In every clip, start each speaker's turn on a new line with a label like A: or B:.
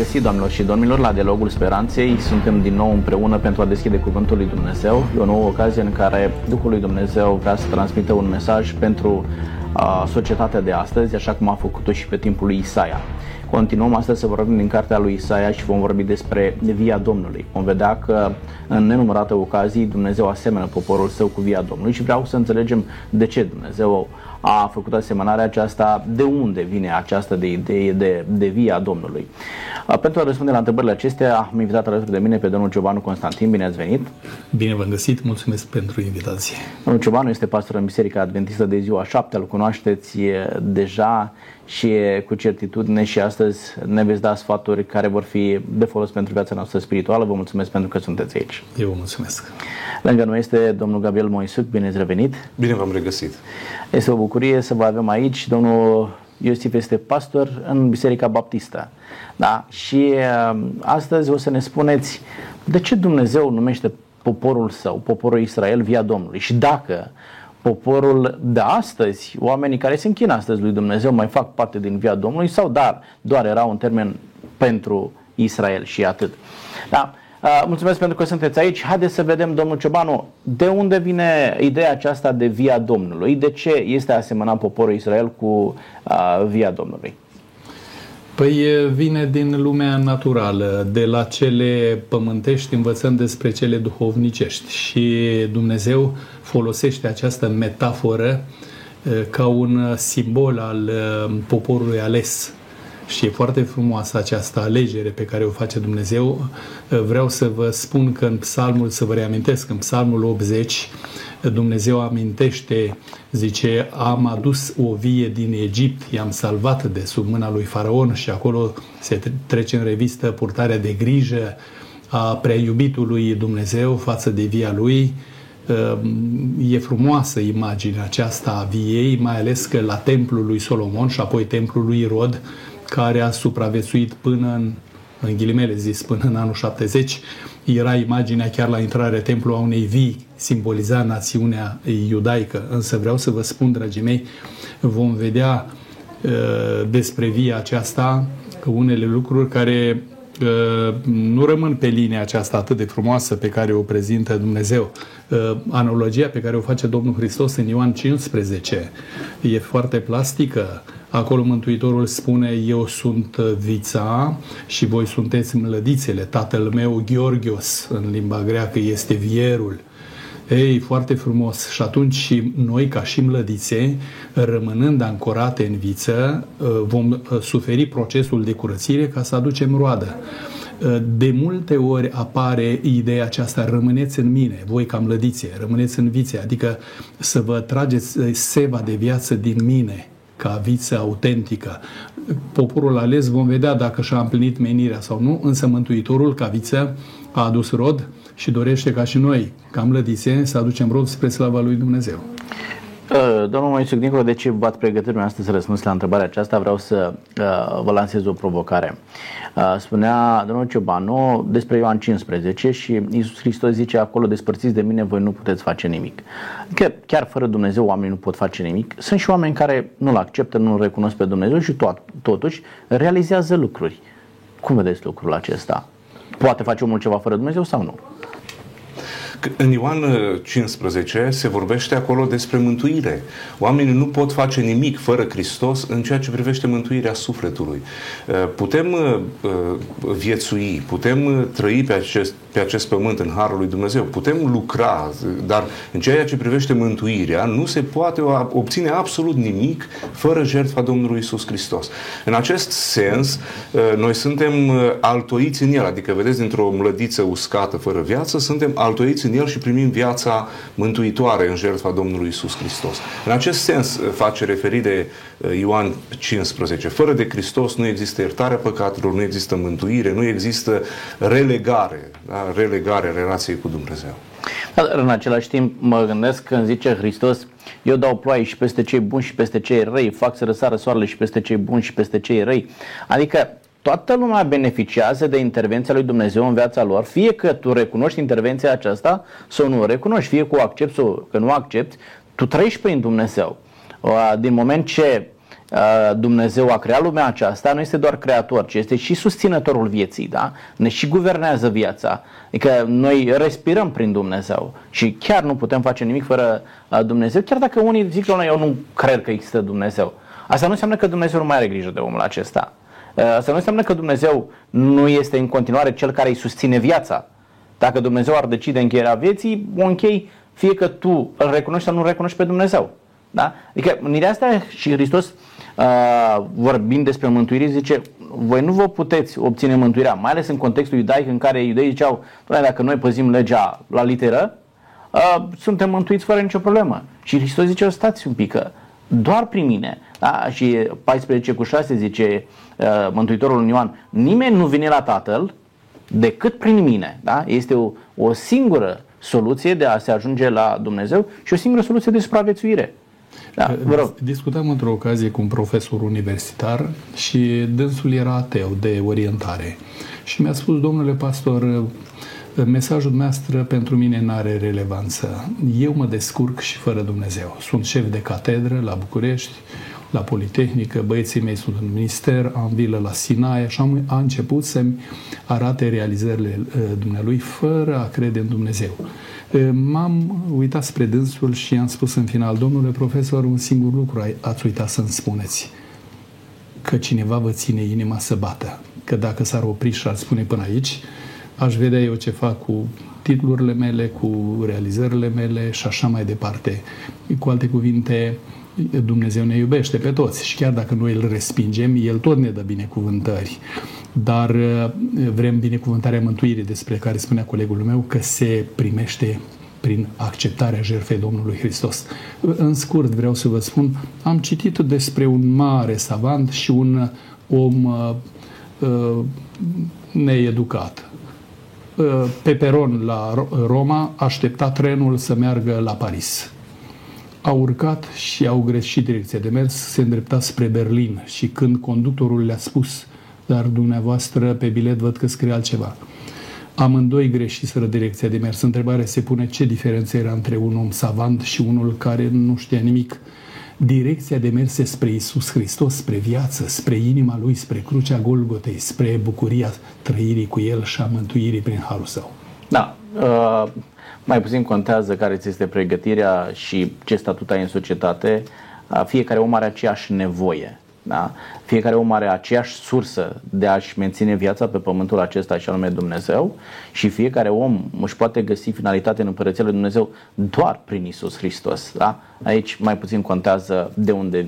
A: regăsit, doamnelor și domnilor, la Dialogul Speranței. Suntem din nou împreună pentru a deschide Cuvântul lui Dumnezeu. E o nouă ocazie în care Duhul lui Dumnezeu vrea să transmită un mesaj pentru uh, societatea de astăzi, așa cum a făcut-o și pe timpul lui Isaia. Continuăm astăzi să vorbim din cartea lui Isaia și vom vorbi despre via Domnului. Vom vedea că în nenumărate ocazii Dumnezeu asemenea poporul său cu via Domnului și vreau să înțelegem de ce Dumnezeu a făcut asemănarea aceasta, de unde vine această de idee de, de via Domnului. Pentru a răspunde la întrebările acestea, am invitat alături de mine pe domnul Ciobanu Constantin. Bine ați venit!
B: Bine v-am găsit, mulțumesc pentru invitație.
A: Domnul Ciobanu este pastor în Biserica Adventistă de ziua 7, îl cunoașteți deja și cu certitudine și astăzi ne veți da sfaturi care vor fi de folos pentru viața noastră spirituală. Vă mulțumesc pentru că sunteți aici.
B: Eu vă mulțumesc.
A: Lângă noi este domnul Gabriel Moisuc. Bine ați revenit!
C: Bine v-am regăsit!
A: Este o bucurie să vă avem aici. Domnul Iosif este pastor în Biserica Baptistă. Da? Și uh, astăzi o să ne spuneți de ce Dumnezeu numește poporul său, poporul Israel, via Domnului. Și dacă poporul de astăzi, oamenii care se închină astăzi lui Dumnezeu, mai fac parte din via Domnului sau dar doar era un termen pentru Israel și atât. Da? Uh, mulțumesc pentru că sunteți aici. Haideți să vedem, domnul Ciobanu, de unde vine ideea aceasta de via Domnului? De ce este asemănat poporul Israel cu uh, via Domnului?
B: Păi vine din lumea naturală, de la cele pământești învățăm despre cele duhovnicești și Dumnezeu folosește această metaforă ca un simbol al poporului ales și e foarte frumoasă această alegere pe care o face Dumnezeu. Vreau să vă spun că în psalmul, să vă reamintesc, în psalmul 80, Dumnezeu amintește, zice, am adus o vie din Egipt, i-am salvat de sub mâna lui Faraon și acolo se trece în revistă purtarea de grijă a prea iubitului Dumnezeu față de via lui. E frumoasă imaginea aceasta a viei, mai ales că la templul lui Solomon și apoi templul lui Rod, care a supraviețuit până în, în ghilimele zis, până în anul 70, era imaginea chiar la intrarea templului a unei vii, simboliza națiunea iudaică. Însă vreau să vă spun, dragii mei, vom vedea uh, despre via aceasta unele lucruri care uh, nu rămân pe linia aceasta atât de frumoasă pe care o prezintă Dumnezeu. Uh, analogia pe care o face Domnul Hristos în Ioan 15 e foarte plastică Acolo Mântuitorul spune, eu sunt vița și voi sunteți mlădițele. Tatăl meu, Gheorghios, în limba greacă, este vierul. Ei, foarte frumos. Și atunci și noi, ca și mlădițe, rămânând ancorate în viță, vom uh, suferi procesul de curățire ca să aducem roadă. Uh, de multe ori apare ideea aceasta, rămâneți în mine, voi ca mlădițe, rămâneți în vițe, adică să vă trageți uh, seva de viață din mine, ca viță autentică. Poporul ales vom vedea dacă și-a împlinit menirea sau nu, însă Mântuitorul ca viță a adus rod și dorește ca și noi, ca mlădițe, să aducem rod spre slava lui Dumnezeu.
A: Uh, domnul Moisuc, dincolo de ce v-ați pregătit astăzi să răspuns la întrebarea aceasta, vreau să uh, vă lansez o provocare. Uh, spunea domnul Ciobanu despre Ioan 15 și Iisus Hristos zice acolo, despărțiți de mine, voi nu puteți face nimic. Că chiar fără Dumnezeu oamenii nu pot face nimic. Sunt și oameni care nu-L acceptă, nu-L recunosc pe Dumnezeu și tot, totuși realizează lucruri. Cum vedeți lucrul acesta? Poate face omul ceva fără Dumnezeu sau nu?
C: În Ioan 15 uh, se vorbește acolo despre mântuire. Oamenii nu pot face nimic fără Hristos în ceea ce privește mântuirea sufletului. Uh, putem uh, viețui, putem trăi pe acest, pe acest pământ în Harul lui Dumnezeu, putem lucra, dar în ceea ce privește mântuirea nu se poate obține absolut nimic fără jertfa Domnului Isus Hristos. În acest sens, noi suntem altoiți în El, adică vedeți, dintr-o mlădiță uscată fără viață, suntem altoiți în El și primim viața mântuitoare în jertfa Domnului Isus Hristos. În acest sens uh, face referire uh, Ioan 15. Fără de Hristos nu există iertarea păcatelor, nu există mântuire, nu există relegare, da? relegare relației cu Dumnezeu.
A: Dar în același timp mă gândesc când zice Hristos, eu dau ploaie și peste cei buni și peste cei răi, fac să răsară soarele și peste cei buni și peste cei răi. Adică toată lumea beneficiază de intervenția lui Dumnezeu în viața lor, fie că tu recunoști intervenția aceasta sau nu o recunoști, fie că o accepti sau că nu o accepti, tu trăiești prin Dumnezeu. Din moment ce Dumnezeu a creat lumea aceasta, nu este doar creator, ci este și susținătorul vieții, da? Ne și guvernează viața. Adică noi respirăm prin Dumnezeu și chiar nu putem face nimic fără Dumnezeu, chiar dacă unii zic că eu nu cred că există Dumnezeu. Asta nu înseamnă că Dumnezeu nu mai are grijă de omul acesta. Asta nu înseamnă că Dumnezeu nu este în continuare cel care îi susține viața. Dacă Dumnezeu ar decide încheierea vieții, o închei fie că tu îl recunoști sau nu recunoști pe Dumnezeu. Da? Adică în asta și Hristos uh, vorbind despre mântuire zice voi nu vă puteți obține mântuirea, mai ales în contextul iudaic în care iudeii ziceau dacă noi păzim legea la literă, uh, suntem mântuiți fără nicio problemă. Și Hristos zice, stați un pic, doar prin mine. Da? Și 14 cu 6 zice uh, Mântuitorul Ioan, nimeni nu vine la Tatăl decât prin mine. Da? Este o, o singură soluție de a se ajunge la Dumnezeu și o singură soluție de supraviețuire.
B: Da, vă rog. Discutam într-o ocazie cu un profesor universitar și dânsul era ateu de orientare. Și mi-a spus, domnule pastor, mesajul noastră pentru mine nu are relevanță. Eu mă descurc și fără Dumnezeu. Sunt șef de catedră la București, la Politehnică, băieții mei sunt în minister, am vilă la Sinai, așa a început să-mi arate realizările uh, dumnealui fără a crede în Dumnezeu. Uh, m-am uitat spre dânsul și i-am spus în final, domnule profesor, un singur lucru ați uitat să-mi spuneți, că cineva vă ține inima să bată, că dacă s-ar opri și ar spune până aici, aș vedea eu ce fac cu titlurile mele, cu realizările mele și așa mai departe. Cu alte cuvinte, Dumnezeu ne iubește pe toți și chiar dacă noi îl respingem, El tot ne dă binecuvântări. Dar uh, vrem binecuvântarea mântuirii despre care spunea colegul meu că se primește prin acceptarea jertfei Domnului Hristos. În scurt vreau să vă spun, am citit despre un mare savant și un om uh, uh, needucat. Uh, pe peron la Roma aștepta trenul să meargă la Paris au urcat și au greșit direcția de mers, se îndrepta spre Berlin și când conductorul le-a spus, dar dumneavoastră pe bilet văd că scrie altceva. Amândoi greșiseră direcția de mers. Întrebarea se pune ce diferență era între un om savant și unul care nu știa nimic. Direcția de mers spre Isus Hristos, spre viață, spre inima Lui, spre crucea Golgotei, spre bucuria trăirii cu El și a mântuirii prin Harul Său.
A: Da. Uh, mai puțin contează care ți este pregătirea și ce statut ai în societate. Fiecare om are aceeași nevoie. Da? Fiecare om are aceeași sursă de a-și menține viața pe pământul acesta și anume Dumnezeu și fiecare om își poate găsi finalitate în Împărăția lui Dumnezeu doar prin Isus Hristos. Da? Aici mai puțin contează de unde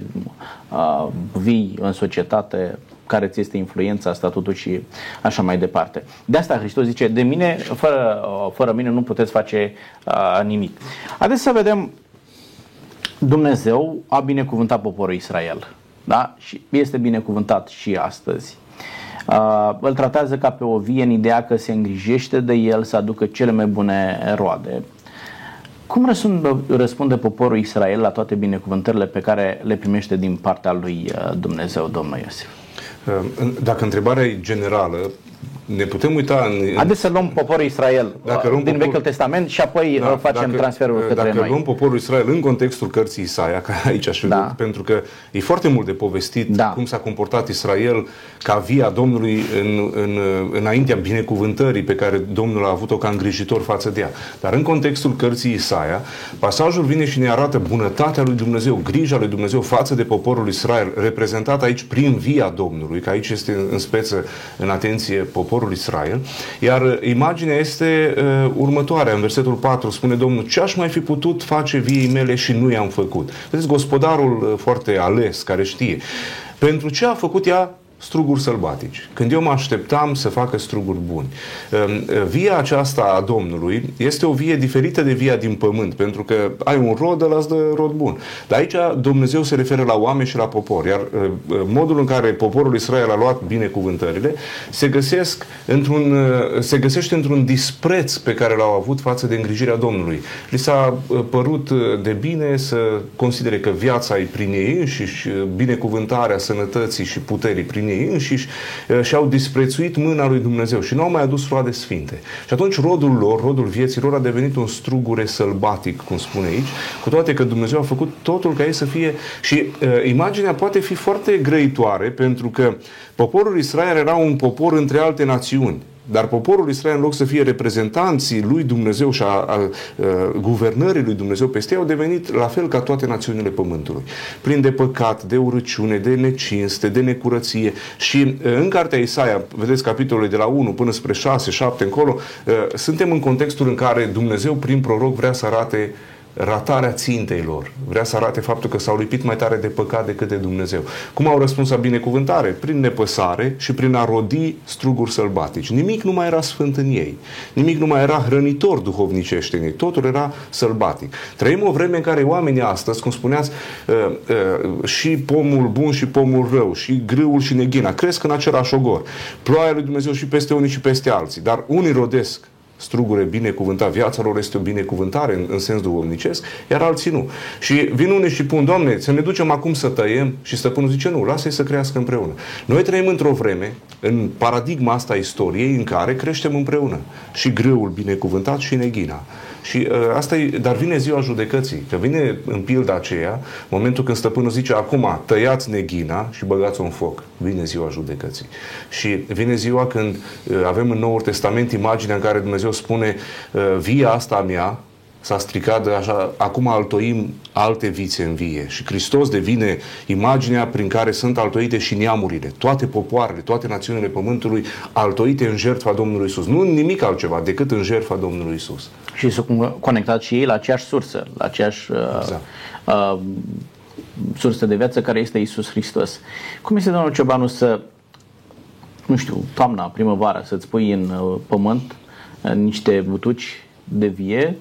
A: uh, vii în societate, care ți este influența, statutul și așa mai departe. De asta Hristos zice, de mine, fără, fără mine nu puteți face uh, nimic. Haideți să vedem, Dumnezeu a binecuvântat poporul Israel. Da? Și este binecuvântat și astăzi. Uh, îl tratează ca pe o vie în ideea că se îngrijește de el să aducă cele mai bune roade. Cum răspunde, răspunde poporul Israel la toate binecuvântările pe care le primește din partea lui uh, Dumnezeu, Domnul Iosif?
C: Dacă întrebarea e generală, ne putem uita în...
A: Haideți să luăm poporul Israel dacă luăm din popor... Vechiul Testament și apoi da, facem dacă, transferul către
C: dacă
A: noi.
C: Dacă luăm poporul Israel în contextul cărții Isaia, ca aici aș da. pentru că e foarte mult de povestit da. cum s-a comportat Israel ca via Domnului în, în, înaintea binecuvântării pe care Domnul a avut-o ca îngrijitor față de ea. Dar în contextul cărții Isaia, pasajul vine și ne arată bunătatea lui Dumnezeu, grija lui Dumnezeu față de poporul Israel, reprezentat aici prin via Domnului, că aici este în speță, în atenție, poporul Israel. Iar imaginea este uh, următoarea. În versetul 4 spune Domnul, ce aș mai fi putut face viei mele și nu i-am făcut? Vedeți, gospodarul uh, foarte ales, care știe. Pentru ce a făcut ea struguri sălbatici. Când eu mă așteptam să facă struguri buni. Ehm, via aceasta a Domnului este o vie diferită de via din pământ, pentru că ai un rod, ăla îți dă rod bun. Dar aici Dumnezeu se referă la oameni și la popor, iar ehm, modul în care poporul Israel a luat binecuvântările se, găsesc într-un, ehm, se găsește într-un dispreț pe care l-au avut față de îngrijirea Domnului. Li s-a părut de bine să considere că viața e prin ei și binecuvântarea sănătății și puterii prin ei înșiși și au disprețuit mâna lui Dumnezeu și nu au mai adus roade sfinte. Și atunci rodul lor, rodul vieții lor a devenit un strugure sălbatic, cum spune aici, cu toate că Dumnezeu a făcut totul ca ei să fie și uh, imaginea poate fi foarte grăitoare pentru că poporul Israel era un popor între alte națiuni. Dar poporul Israel, în loc să fie reprezentanții lui Dumnezeu și a, a, a guvernării lui Dumnezeu peste ei, au devenit la fel ca toate națiunile pământului. Plin de păcat, de urăciune, de necinste, de necurăție. Și în cartea Isaia, vedeți capitolul de la 1 până spre 6, 7 încolo, suntem în contextul în care Dumnezeu, prin proroc, vrea să arate uh, ratarea țintei lor. Vrea să arate faptul că s-au lipit mai tare de păcat decât de Dumnezeu. Cum au răspuns la binecuvântare? Prin nepăsare și prin a rodi struguri sălbatici. Nimic nu mai era sfânt în ei. Nimic nu mai era hrănitor duhovnicește în ei. Totul era sălbatic. Trăim o vreme în care oamenii astăzi, cum spuneați, uh, uh, și pomul bun și pomul rău, și grâul și neghina, cresc în același ogor. Ploaia lui Dumnezeu și peste unii și peste alții. Dar unii rodesc strugure binecuvântat, viața lor este o binecuvântare în, în sens duhovnicesc, iar alții nu. Și vin unii și pun, Doamne, să ne ducem acum să tăiem și stăpânul zice, nu, lasă-i să crească împreună. Noi trăim într-o vreme, în paradigma asta a istoriei, în care creștem împreună. Și grâul binecuvântat și neghina. Și uh, asta e, dar vine ziua judecății, că vine în pilda aceea, momentul când stăpânul zice, acum tăiați neghina și băgați-o în foc. Vine ziua judecății. Și vine ziua când uh, avem în Noul Testament imaginea în care Dumnezeu spune, uh, via asta a mea, s-a stricat de așa, acum altoim alte vițe în vie. Și Hristos devine imaginea prin care sunt altoite și neamurile, toate popoarele, toate națiunile pământului, altoite în jertfa Domnului Isus. Nu nimic altceva decât în jertfa Domnului Isus.
A: Și sunt conectați și ei la aceeași sursă, la aceeași uh, exact. uh, sursă de viață care este Isus Hristos. Cum este, domnul Ciobanu, să, nu știu, toamna, primăvara, să-ți pui în uh, pământ uh, niște butuci de vie,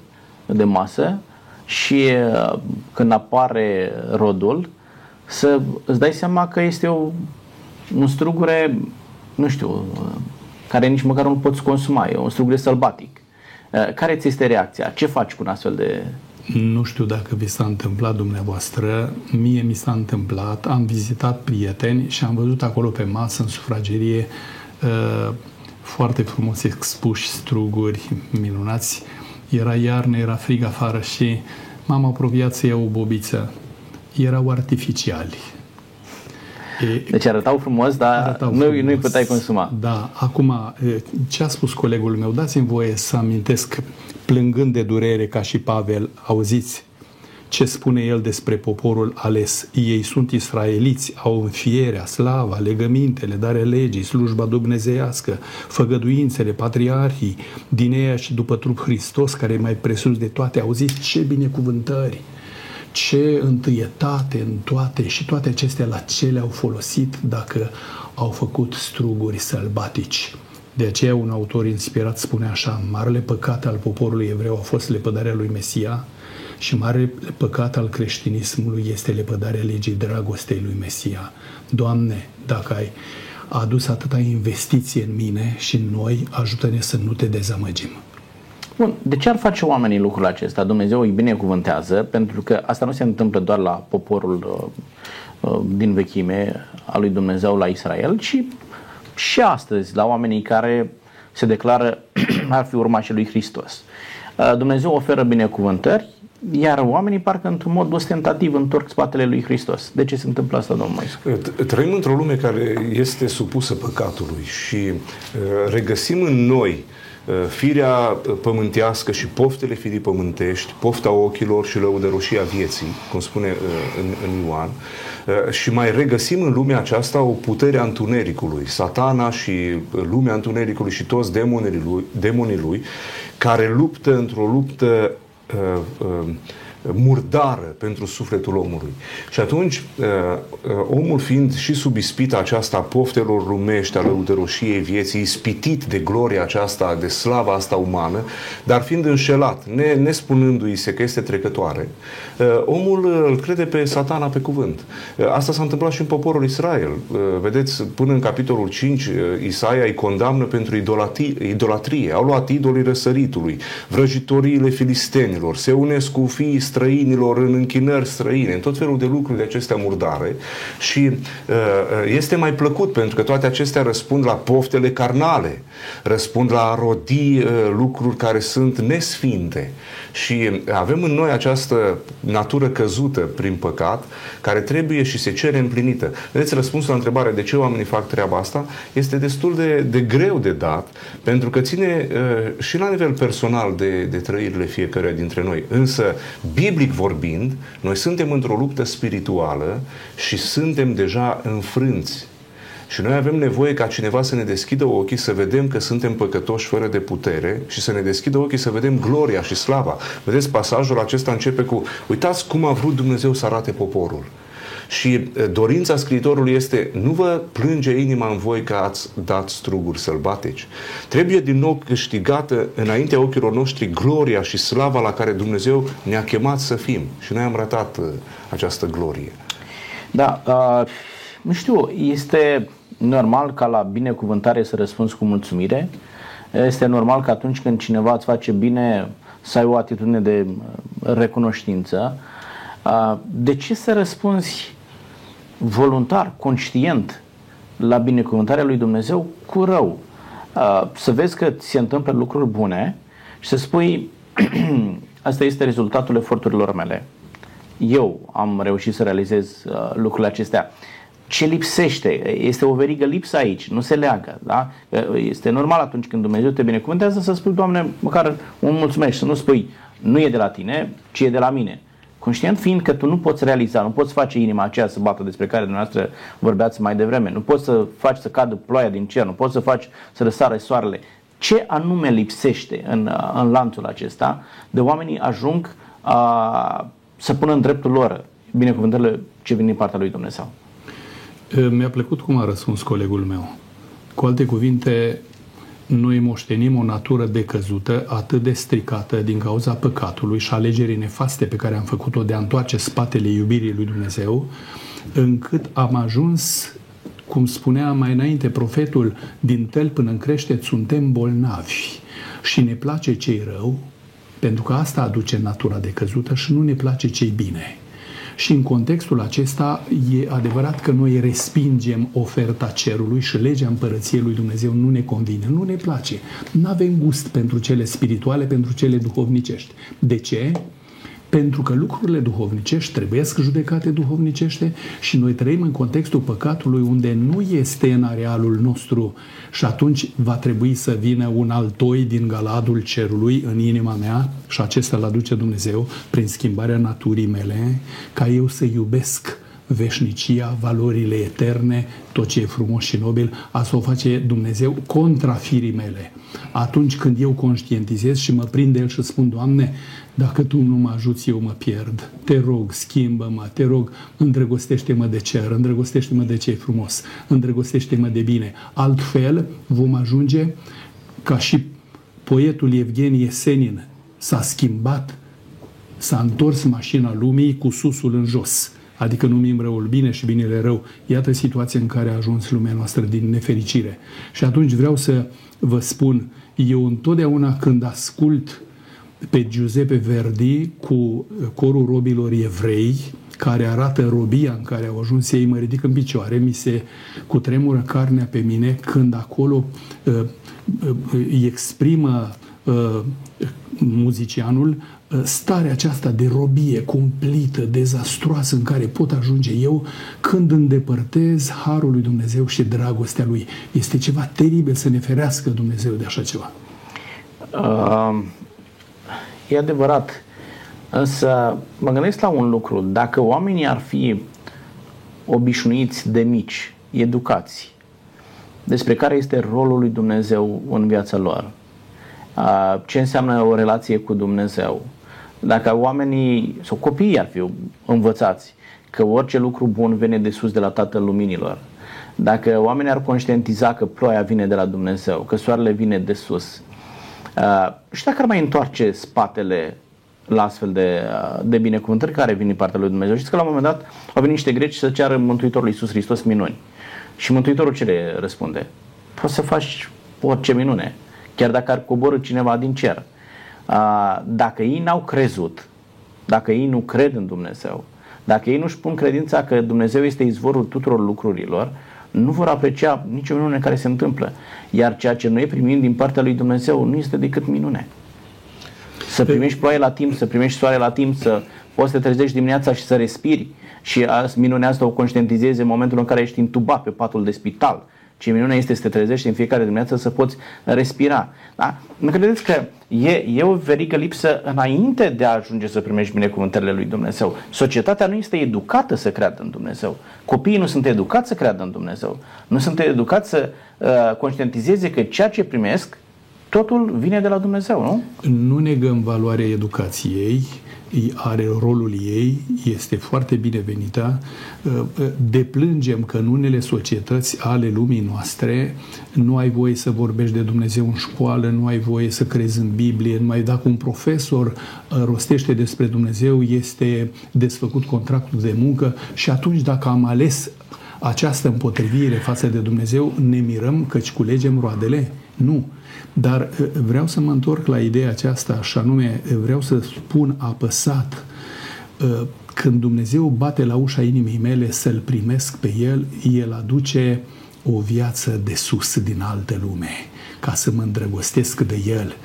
A: de masă și uh, când apare rodul, să îți dai seama că este o, un strugure, nu știu, care nici măcar nu poți consuma, e un strugure sălbatic. Uh, care ți este reacția? Ce faci cu un astfel de...
B: Nu știu dacă vi s-a întâmplat dumneavoastră, mie mi s-a întâmplat, am vizitat prieteni și am văzut acolo pe masă, în sufragerie, uh, foarte frumos expuși struguri minunați, era iarnă, era frig afară și m-am apropiat să iau o bobiță. Erau artificiali.
A: E, deci arătau frumos, dar arătau nu, frumos. nu-i puteai consuma.
B: Da, acum, ce a spus colegul meu? Dați-mi voie să amintesc, plângând de durere ca și Pavel, auziți, ce spune el despre poporul ales. Ei sunt israeliți, au înfierea, slava, legămintele, darea legii, slujba dumnezeiască, făgăduințele, patriarhii, din ea și după trup Hristos, care e mai presus de toate. Auziți ce binecuvântări! ce întâietate în toate și toate acestea la ce le-au folosit dacă au făcut struguri sălbatici. De aceea un autor inspirat spune așa, marele păcat al poporului evreu a fost lepădarea lui Mesia, și mare păcat al creștinismului este lepădarea legii dragostei lui Mesia. Doamne, dacă ai adus atâta investiție în mine și în noi, ajută-ne să nu te dezamăgim.
A: Bun, de ce ar face oamenii lucrul acesta? Dumnezeu îi binecuvântează, pentru că asta nu se întâmplă doar la poporul uh, uh, din vechime a lui Dumnezeu la Israel, ci și astăzi la oamenii care se declară ar fi urmașii lui Hristos. Uh, Dumnezeu oferă binecuvântări, iar oamenii parcă într-un mod ostentativ întorc spatele lui Hristos. De ce se întâmplă asta, domnul Moise?
C: Trăim într-o lume care este supusă păcatului și uh, regăsim în noi uh, firea pământească și poftele firii pământești, pofta ochilor și lăudăroșia vieții, cum spune uh, în, în Ioan, și mai regăsim în lumea aceasta o putere a întunericului, satana și lumea întunericului și toți demonii lui, demonii lui care luptă într-o luptă uh, um, murdară pentru sufletul omului. Și atunci, uh, uh, omul fiind și sub ispita aceasta a poftelor lumești, a lăudăroșiei vieții, ispitit de gloria aceasta, de slava asta umană, dar fiind înșelat, ne, nespunându-i se că este trecătoare, uh, omul îl crede pe satana pe cuvânt. Asta s-a întâmplat și în poporul Israel. Vedeți, până în capitolul 5, Isaia îi condamnă pentru idolatrie. idolatrie. Au luat idolii răsăritului, vrăjitoriile filistenilor, se unesc cu fiii străinilor, în închinări străine, în tot felul de lucruri de acestea murdare. Și uh, uh, este mai plăcut pentru că toate acestea răspund la poftele carnale, răspund la a rodi uh, lucruri care sunt nesfinte și avem în noi această natură căzută prin păcat care trebuie și se cere împlinită. Vedeți, răspunsul la întrebarea de ce oamenii fac treaba asta este destul de, de greu de dat pentru că ține uh, și la nivel personal de, de trăirile fiecăruia dintre noi. Însă, biblic vorbind, noi suntem într-o luptă spirituală și suntem deja înfrânți și noi avem nevoie ca cineva să ne deschidă ochii, să vedem că suntem păcătoși fără de putere și să ne deschidă ochii să vedem gloria și slava. Vedeți, pasajul acesta începe cu uitați cum a vrut Dumnezeu să arate poporul. Și dorința scriitorului este nu vă plânge inima în voi că ați dat struguri sălbatici. Trebuie din nou câștigată înaintea ochilor noștri gloria și slava la care Dumnezeu ne-a chemat să fim. Și noi am ratat această glorie.
A: Da, uh, nu știu, este normal ca la binecuvântare să răspunzi cu mulțumire. Este normal că atunci când cineva îți face bine să ai o atitudine de uh, recunoștință. Uh, de ce să răspunzi voluntar, conștient la binecuvântarea lui Dumnezeu cu rău? Uh, să vezi că ți se întâmplă lucruri bune și să spui asta este rezultatul eforturilor mele. Eu am reușit să realizez lucrurile acestea ce lipsește. Este o verigă lipsă aici, nu se leagă. Da? Este normal atunci când Dumnezeu te binecuvântează să spui, Doamne, măcar un mulțumesc, să nu spui, nu e de la tine, ci e de la mine. Conștient fiind că tu nu poți realiza, nu poți face inima aceea să bată despre care dumneavoastră vorbeați mai devreme, nu poți să faci să cadă ploaia din cer, nu poți să faci să răsară soarele. Ce anume lipsește în, în lanțul acesta de oamenii ajung a, să pună în dreptul lor binecuvântările ce vin din partea lui Dumnezeu?
B: Mi-a plăcut cum a răspuns colegul meu. Cu alte cuvinte, noi moștenim o natură decăzută, atât de stricată din cauza păcatului și alegerii nefaste pe care am făcut-o de a întoarce spatele iubirii lui Dumnezeu, încât am ajuns, cum spunea mai înainte profetul, din tel până în creștet suntem bolnavi și ne place cei rău, pentru că asta aduce natura decăzută și nu ne place cei bine. Și în contextul acesta e adevărat că noi respingem oferta cerului și legea împărăției lui Dumnezeu nu ne convine, nu ne place. Nu avem gust pentru cele spirituale, pentru cele duhovnicești. De ce? Pentru că lucrurile duhovnicești trebuie să judecate duhovnicește și noi trăim în contextul păcatului unde nu este în arealul nostru și atunci va trebui să vină un altoi din galadul cerului în inima mea și acesta îl aduce Dumnezeu prin schimbarea naturii mele ca eu să iubesc veșnicia, valorile eterne, tot ce e frumos și nobil, asta o face Dumnezeu contra firii mele. Atunci când eu conștientizez și mă prind El și spun, Doamne, dacă Tu nu mă ajuți, eu mă pierd. Te rog, schimbă-mă, te rog, îndrăgostește-mă de cer, îndrăgostește-mă de ce e frumos, îndrăgostește-mă de bine. Altfel vom ajunge ca și poetul Evgenie Senin s-a schimbat, s-a întors mașina lumii cu susul în jos adică numim răul bine și binele rău. Iată situația în care a ajuns lumea noastră din nefericire. Și atunci vreau să vă spun, eu întotdeauna când ascult pe Giuseppe Verdi cu corul robilor evrei, care arată robia în care au ajuns ei, mă ridic în picioare, mi se cutremură carnea pe mine când acolo uh, uh, îi exprimă uh, muzicianul uh, starea aceasta de robie cumplită, dezastroasă în care pot ajunge eu când îndepărtez harul lui Dumnezeu și dragostea lui. Este ceva teribil să ne ferească Dumnezeu de așa ceva.
A: Uh, e adevărat. Însă mă gândesc la un lucru. Dacă oamenii ar fi obișnuiți de mici, educați, despre care este rolul lui Dumnezeu în viața lor, ce înseamnă o relație cu Dumnezeu. Dacă oamenii sau copiii ar fi învățați că orice lucru bun vine de sus de la Tatăl Luminilor, dacă oamenii ar conștientiza că ploaia vine de la Dumnezeu, că soarele vine de sus, și dacă ar mai întoarce spatele la astfel de, de binecuvântări care vin din partea lui Dumnezeu. Știți că la un moment dat au venit niște greci să ceară Mântuitorul Iisus Hristos minuni. Și Mântuitorul ce le răspunde? Poți să faci orice minune chiar dacă ar coborâ cineva din cer. Dacă ei n-au crezut dacă ei nu cred în Dumnezeu, dacă ei nu-și pun credința că Dumnezeu este izvorul tuturor lucrurilor, nu vor aprecia nicio minune care se întâmplă. Iar ceea ce noi primim din partea lui Dumnezeu nu este decât minune. Să primești ploaie la timp, să primești soare la timp, să poți să te trezești dimineața și să respiri și minunea asta o conștientizezi în momentul în care ești intubat pe patul de spital. Ce minunea este să te trezești în fiecare dimineață să poți respira. Da? Nu credeți că e, e o verigă lipsă înainte de a ajunge să primești binecuvântările lui Dumnezeu. Societatea nu este educată să creadă în Dumnezeu. Copiii nu sunt educați să creadă în Dumnezeu. Nu sunt educați să uh, conștientizeze că ceea ce primesc totul vine de la Dumnezeu, nu?
B: Nu negăm valoarea educației, are rolul ei, este foarte binevenită. Uh, uh, deplângem că în unele societăți ale lumii noastre nu ai voie să vorbești de Dumnezeu în școală, nu ai voie să crezi în Biblie, numai dacă un profesor uh, rostește despre Dumnezeu, este desfăcut contractul de muncă și atunci dacă am ales această împotrivire față de Dumnezeu, ne mirăm căci culegem roadele? Nu. Dar vreau să mă întorc la ideea aceasta și anume vreau să spun apăsat când Dumnezeu bate la ușa inimii mele să-L primesc pe El, El aduce o viață de sus din altă lume ca să mă îndrăgostesc de El.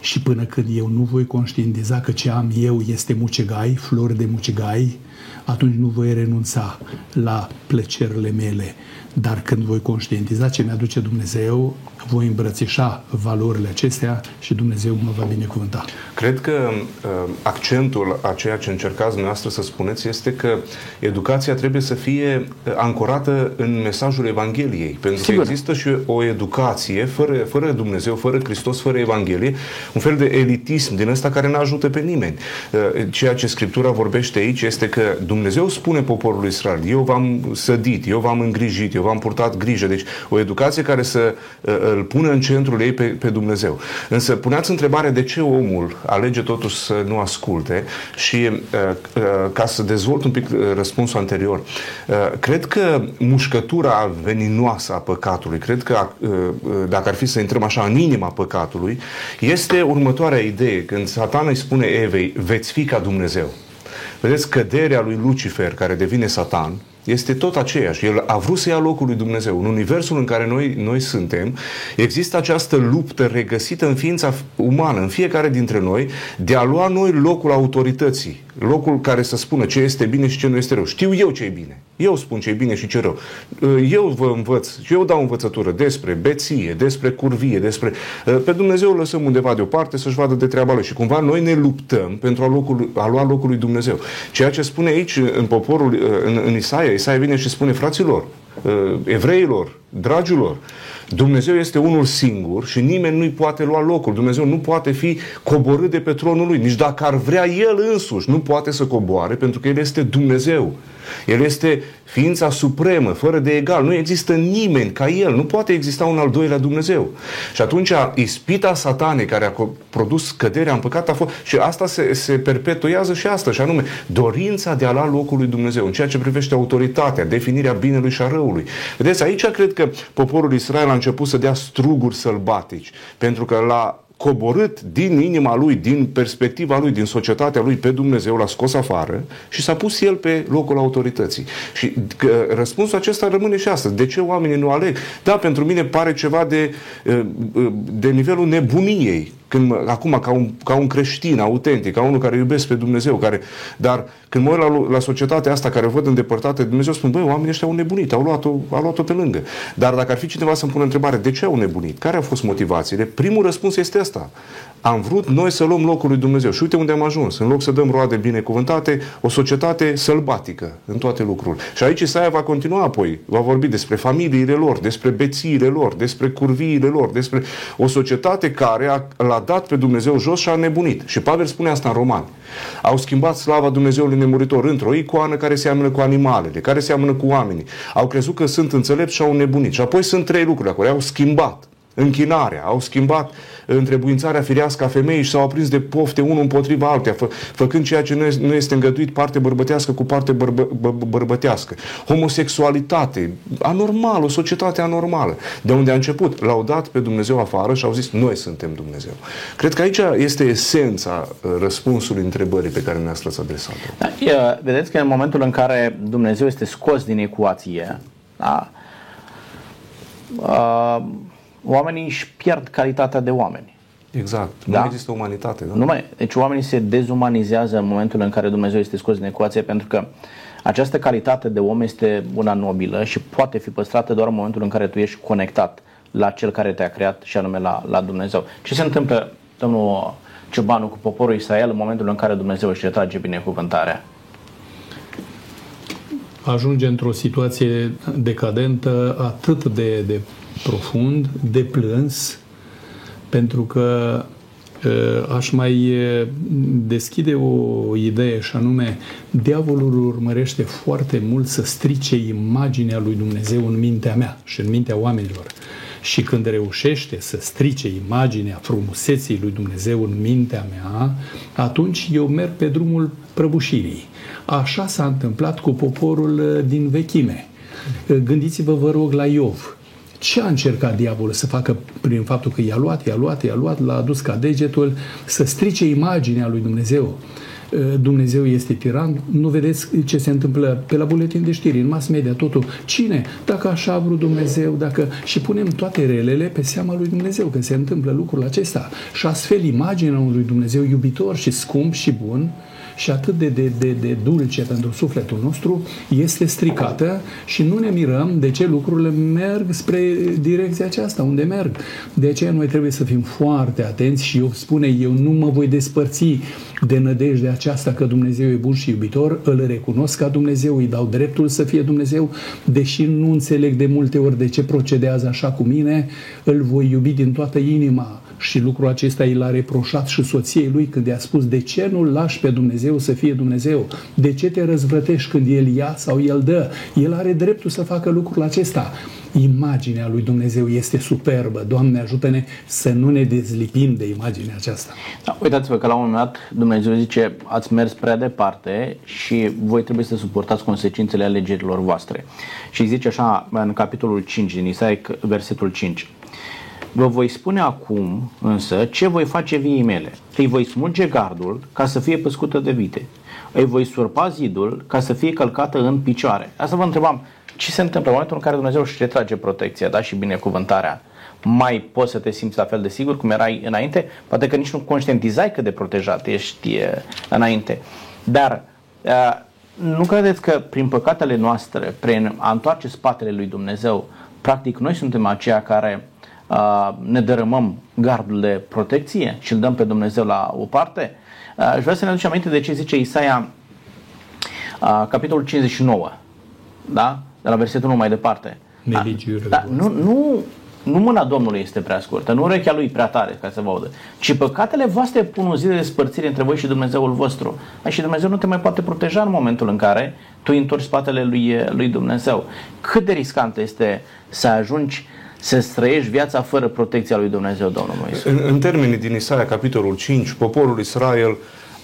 B: Și până când eu nu voi conștientiza că ce am eu este mucegai, flori de mucegai, atunci nu voi renunța la plăcerile mele. Dar când voi conștientiza ce mi-aduce Dumnezeu, voi îmbrățișa valorile acestea și Dumnezeu mă va binecuvânta.
C: Cred că uh, accentul a ceea ce încercați dumneavoastră să spuneți este că educația trebuie să fie uh, ancorată în mesajul Evangheliei. Pentru Sigur. că există și o educație fără, fără Dumnezeu, fără Hristos, fără Evanghelie, un fel de elitism din ăsta care nu ajută pe nimeni. Uh, ceea ce Scriptura vorbește aici este că Dumnezeu spune poporului Israel, eu v-am sădit, eu v-am îngrijit, eu v-am purtat grijă. Deci o educație care să uh, îl pună în centrul ei pe, pe Dumnezeu. Însă puneați întrebarea de ce omul alege totuși să nu asculte și uh, uh, ca să dezvolt un pic uh, răspunsul anterior, uh, cred că mușcătura veninoasă a păcatului, cred că uh, uh, dacă ar fi să intrăm așa în inima păcatului, este următoarea idee. Când Satan îi spune Evei, veți fi ca Dumnezeu. Vedeți, căderea lui Lucifer, care devine Satan, este tot aceeași. El a vrut să ia locul lui Dumnezeu. În universul în care noi, noi suntem, există această luptă regăsită în ființa umană, în fiecare dintre noi, de a lua noi locul autorității, locul care să spună ce este bine și ce nu este rău. Știu eu ce e bine. Eu spun ce e bine și ce rău. Eu vă învăț și eu dau învățătură despre beție, despre curvie, despre... Pe Dumnezeu lăsăm undeva deoparte să-și vadă de treaba lui și cumva noi ne luptăm pentru a, locul, a lua locul lui Dumnezeu. Ceea ce spune aici în poporul, în, în Isaia, Isaia vine și spune, fraților, evreilor, dragilor, Dumnezeu este unul singur și nimeni nu-i poate lua locul. Dumnezeu nu poate fi coborât de pe tronul lui. Nici dacă ar vrea El însuși, nu poate să coboare pentru că El este Dumnezeu. El este ființa supremă, fără de egal. Nu există nimeni ca El. Nu poate exista un al doilea Dumnezeu. Și atunci ispita satanei care a produs căderea în păcat a fost și asta se, se perpetuează și asta, și anume dorința de a lua locul lui Dumnezeu în ceea ce privește autoritatea, definirea binelui și a răului. Vedeți, aici cred că poporul Israel a început să dea struguri sălbatici, pentru că la coborât din inima lui, din perspectiva lui, din societatea lui pe Dumnezeu, l-a scos afară și s-a pus el pe locul autorității. Și că, răspunsul acesta rămâne și astăzi. De ce oamenii nu aleg? Da, pentru mine pare ceva de, de nivelul nebuniei când, acum, ca un, ca un creștin autentic, ca unul care iubesc pe Dumnezeu, care, dar când mă uit la, la societatea asta care o văd îndepărtată de Dumnezeu, spun, băi, oamenii ăștia au nebunit, au luat-o, au luat-o pe lângă. Dar dacă ar fi cineva să-mi pună întrebare, de ce au nebunit? Care au fost motivațiile? Primul răspuns este ăsta. Am vrut noi să luăm locul lui Dumnezeu. Și uite unde am ajuns. În loc să dăm roade binecuvântate, o societate sălbatică în toate lucrurile. Și aici Isaia va continua apoi. Va vorbi despre familiile lor, despre bețiile lor, despre curviile lor, despre o societate care a, l-a dat pe Dumnezeu jos și a nebunit. Și Pavel spune asta în Roman. Au schimbat slava Dumnezeului nemuritor într-o icoană care seamănă cu animalele, care seamănă cu oamenii. Au crezut că sunt înțelepți și au nebunit. Și apoi sunt trei lucruri acolo. Au schimbat închinarea, au schimbat întrebuințarea firească a femeii și s-au aprins de pofte unul împotriva altuia, fă, făcând ceea ce nu, nu este îngăduit parte bărbătească cu parte bărbă, bă, bărbătească. Homosexualitate, anormal, o societate anormală. De unde a început? L-au dat pe Dumnezeu afară și au zis, noi suntem Dumnezeu. Cred că aici este esența uh, răspunsului întrebării pe care ne-ați adresat-o.
A: Da, vedeți că în momentul în care Dumnezeu este scos din ecuație, da, uh, oamenii își pierd calitatea de oameni.
C: Exact. Nu da? există umanitate. Da?
A: Nu mai, deci oamenii se dezumanizează în momentul în care Dumnezeu este scos din ecuație pentru că această calitate de om este una nobilă și poate fi păstrată doar în momentul în care tu ești conectat la cel care te-a creat și anume la, la Dumnezeu. Ce se întâmplă, domnul Ciobanu, cu poporul Israel în momentul în care Dumnezeu își retrage binecuvântarea?
B: Ajunge într-o situație decadentă atât de, de profund, de plâns, pentru că aș mai deschide o idee și anume diavolul urmărește foarte mult să strice imaginea lui Dumnezeu în mintea mea și în mintea oamenilor. Și când reușește să strice imaginea frumuseții lui Dumnezeu în mintea mea, atunci eu merg pe drumul prăbușirii. Așa s-a întâmplat cu poporul din vechime. Gândiți-vă, vă rog, la Iov ce a încercat diavolul să facă prin faptul că i-a luat, i-a luat, i-a luat, l-a adus ca degetul, să strice imaginea lui Dumnezeu? Uh, Dumnezeu este tiran, nu vedeți ce se întâmplă pe la buletin de știri, în mass media, totul. Cine? Dacă așa a vrut Dumnezeu, dacă... Și punem toate relele pe seama lui Dumnezeu, că se întâmplă lucrul acesta. Și astfel imaginea unui Dumnezeu iubitor și scump și bun, și atât de, de, de, de dulce pentru sufletul nostru este stricată și nu ne mirăm de ce lucrurile merg spre direcția aceasta, unde merg. De aceea noi trebuie să fim foarte atenți și eu spune, eu nu mă voi despărți de nădejde aceasta că Dumnezeu e bun și iubitor, îl recunosc ca Dumnezeu, îi dau dreptul să fie Dumnezeu, deși nu înțeleg de multe ori de ce procedează așa cu mine, îl voi iubi din toată inima și lucrul acesta i l-a reproșat și soției lui când i-a spus de ce nu-L lași pe Dumnezeu să fie Dumnezeu? De ce te răzvrătești când El ia sau El dă? El are dreptul să facă lucrul acesta. Imaginea lui Dumnezeu este superbă. Doamne, ajută-ne să nu ne dezlipim de imaginea aceasta.
A: Da, uitați-vă că la un moment dat Dumnezeu zice ați mers prea departe și voi trebuie să suportați consecințele alegerilor voastre. Și zice așa în capitolul 5 din Isaia, versetul 5. Vă voi spune acum însă ce voi face viii mele. Îi voi smulge gardul ca să fie păscută de vite. Îi voi surpa zidul ca să fie călcată în picioare. Asta vă întrebam, ce se întâmplă în momentul în care Dumnezeu își retrage protecția da, și binecuvântarea? Mai poți să te simți la fel de sigur cum erai înainte? Poate că nici nu conștientizai cât de protejat ești înainte. Dar nu credeți că prin păcatele noastre, prin a întoarce spatele lui Dumnezeu, practic noi suntem aceia care ne dărâmăm gardul de protecție și îl dăm pe Dumnezeu la o parte. Aș vrea să ne aducem aminte de ce zice Isaia, capitolul 59, da? De la versetul 1 mai departe.
B: Da,
A: da, nu, nu, nu mâna Domnului este prea scurtă, nu urechea lui prea tare ca să vă audă, ci păcatele voastre pun o zi de despărțire între voi și Dumnezeul vostru. Și Dumnezeu nu te mai poate proteja în momentul în care tu întorci spatele lui, lui Dumnezeu. Cât de riscant este să ajungi să trăiești viața fără protecția lui Dumnezeu, Domnul Moise.
C: În, în termenii din Isaia, capitolul 5, poporul Israel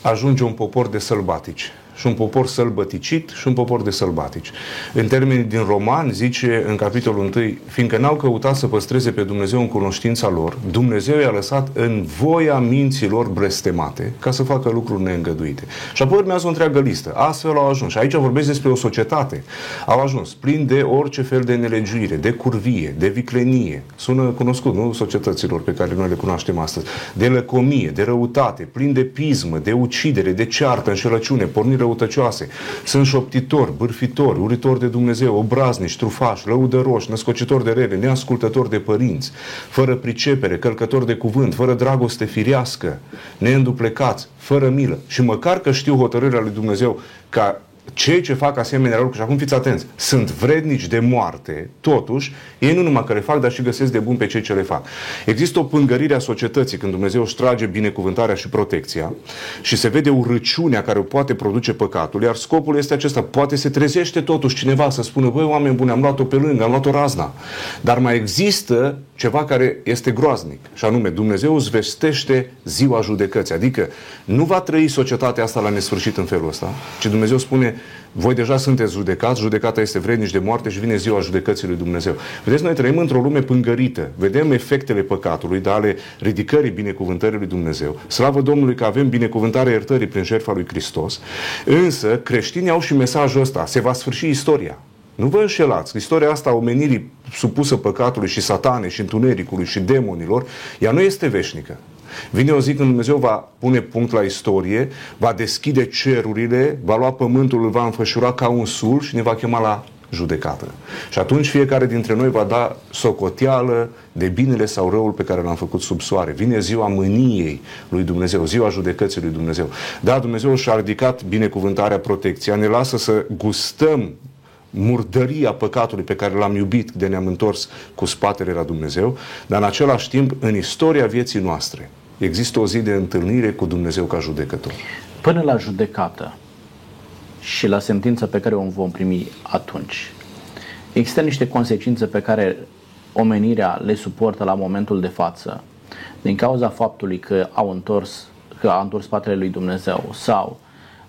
C: ajunge un popor de sălbatici și un popor sălbăticit și un popor de sălbatici. În termenii din Roman zice în capitolul 1, fiindcă n-au căutat să păstreze pe Dumnezeu în cunoștința lor, Dumnezeu i-a lăsat în voia minților blestemate ca să facă lucruri neîngăduite. Și apoi urmează o întreagă listă. Astfel au ajuns. Și aici vorbesc despre o societate. Au ajuns plin de orice fel de nelegiuire, de curvie, de viclenie. Sună cunoscut, nu? Societăților pe care noi le cunoaștem astăzi. De lăcomie, de răutate, plin de pismă, de ucidere, de ceartă, înșelăciune, pornire răutăcioase. Sunt șoptitori, bârfitori, uritori de Dumnezeu, obraznici, trufași, lăudăroși, născocitori de rele, neascultători de părinți, fără pricepere, călcători de cuvânt, fără dragoste firească, neînduplecați, fără milă. Și măcar că știu hotărârea lui Dumnezeu ca cei ce fac asemenea lucruri, și acum fiți atenți, sunt vrednici de moarte, totuși, ei nu numai că le fac, dar și găsesc de bun pe cei ce le fac. Există o pângărire a societății când Dumnezeu își trage binecuvântarea și protecția și se vede urăciunea care o poate produce păcatul, iar scopul este acesta. Poate se trezește totuși cineva să spună, băi, oameni buni, am luat-o pe lângă, am luat-o razna. Dar mai există ceva care este groaznic, și anume Dumnezeu îți vestește ziua judecății. Adică nu va trăi societatea asta la nesfârșit în felul ăsta, ci Dumnezeu spune, voi deja sunteți judecați, judecata este vrednici de moarte și vine ziua judecății lui Dumnezeu. Vedeți, noi trăim într-o lume pângărită, vedem efectele păcatului, dar ale ridicării binecuvântării lui Dumnezeu. Slavă Domnului că avem binecuvântarea iertării prin jertfa lui Hristos, însă creștinii au și mesajul ăsta, se va sfârși istoria. Nu vă înșelați. Istoria asta a omenirii supusă păcatului și satane și întunericului și demonilor, ea nu este veșnică. Vine o zi când Dumnezeu va pune punct la istorie, va deschide cerurile, va lua pământul, îl va înfășura ca un sul și ne va chema la judecată. Și atunci fiecare dintre noi va da socoteală de binele sau răul pe care l-am făcut sub soare. Vine ziua mâniei lui Dumnezeu, ziua judecății lui Dumnezeu. Da, Dumnezeu și-a ridicat binecuvântarea, protecția, ne lasă să gustăm murdăria păcatului pe care l-am iubit de ne-am întors cu spatele la Dumnezeu, dar în același timp, în istoria vieții noastre, există o zi de întâlnire cu Dumnezeu ca judecător.
A: Până la judecată și la sentința pe care o vom primi atunci, există niște consecințe pe care omenirea le suportă la momentul de față din cauza faptului că au întors, că a întors spatele lui Dumnezeu sau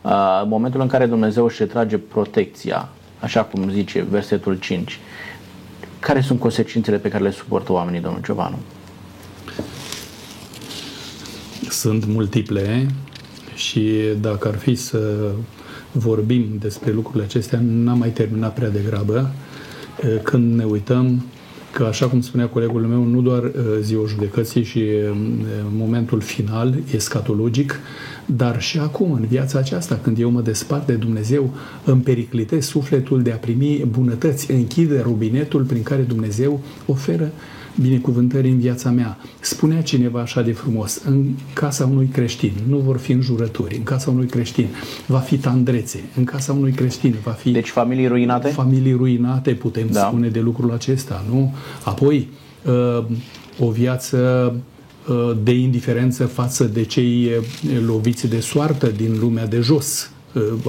A: uh, momentul în care Dumnezeu își trage protecția așa cum zice versetul 5, care sunt consecințele pe care le suportă oamenii, domnul Giovanu?
B: Sunt multiple și dacă ar fi să vorbim despre lucrurile acestea, n-am mai terminat prea degrabă când ne uităm că, așa cum spunea colegul meu, nu doar uh, ziua judecății și uh, momentul final escatologic, dar și acum, în viața aceasta, când eu mă despart de Dumnezeu, îmi periclitez sufletul de a primi bunătăți, închide robinetul prin care Dumnezeu oferă binecuvântări în viața mea. Spunea cineva așa de frumos, în casa unui creștin nu vor fi înjurături, în casa unui creștin va fi tandrețe, în casa unui creștin va fi...
A: Deci familii ruinate?
B: Familii ruinate, putem da. spune de lucrul acesta, nu? Apoi, uh, o viață uh, de indiferență față de cei uh, loviți de soartă din lumea de jos,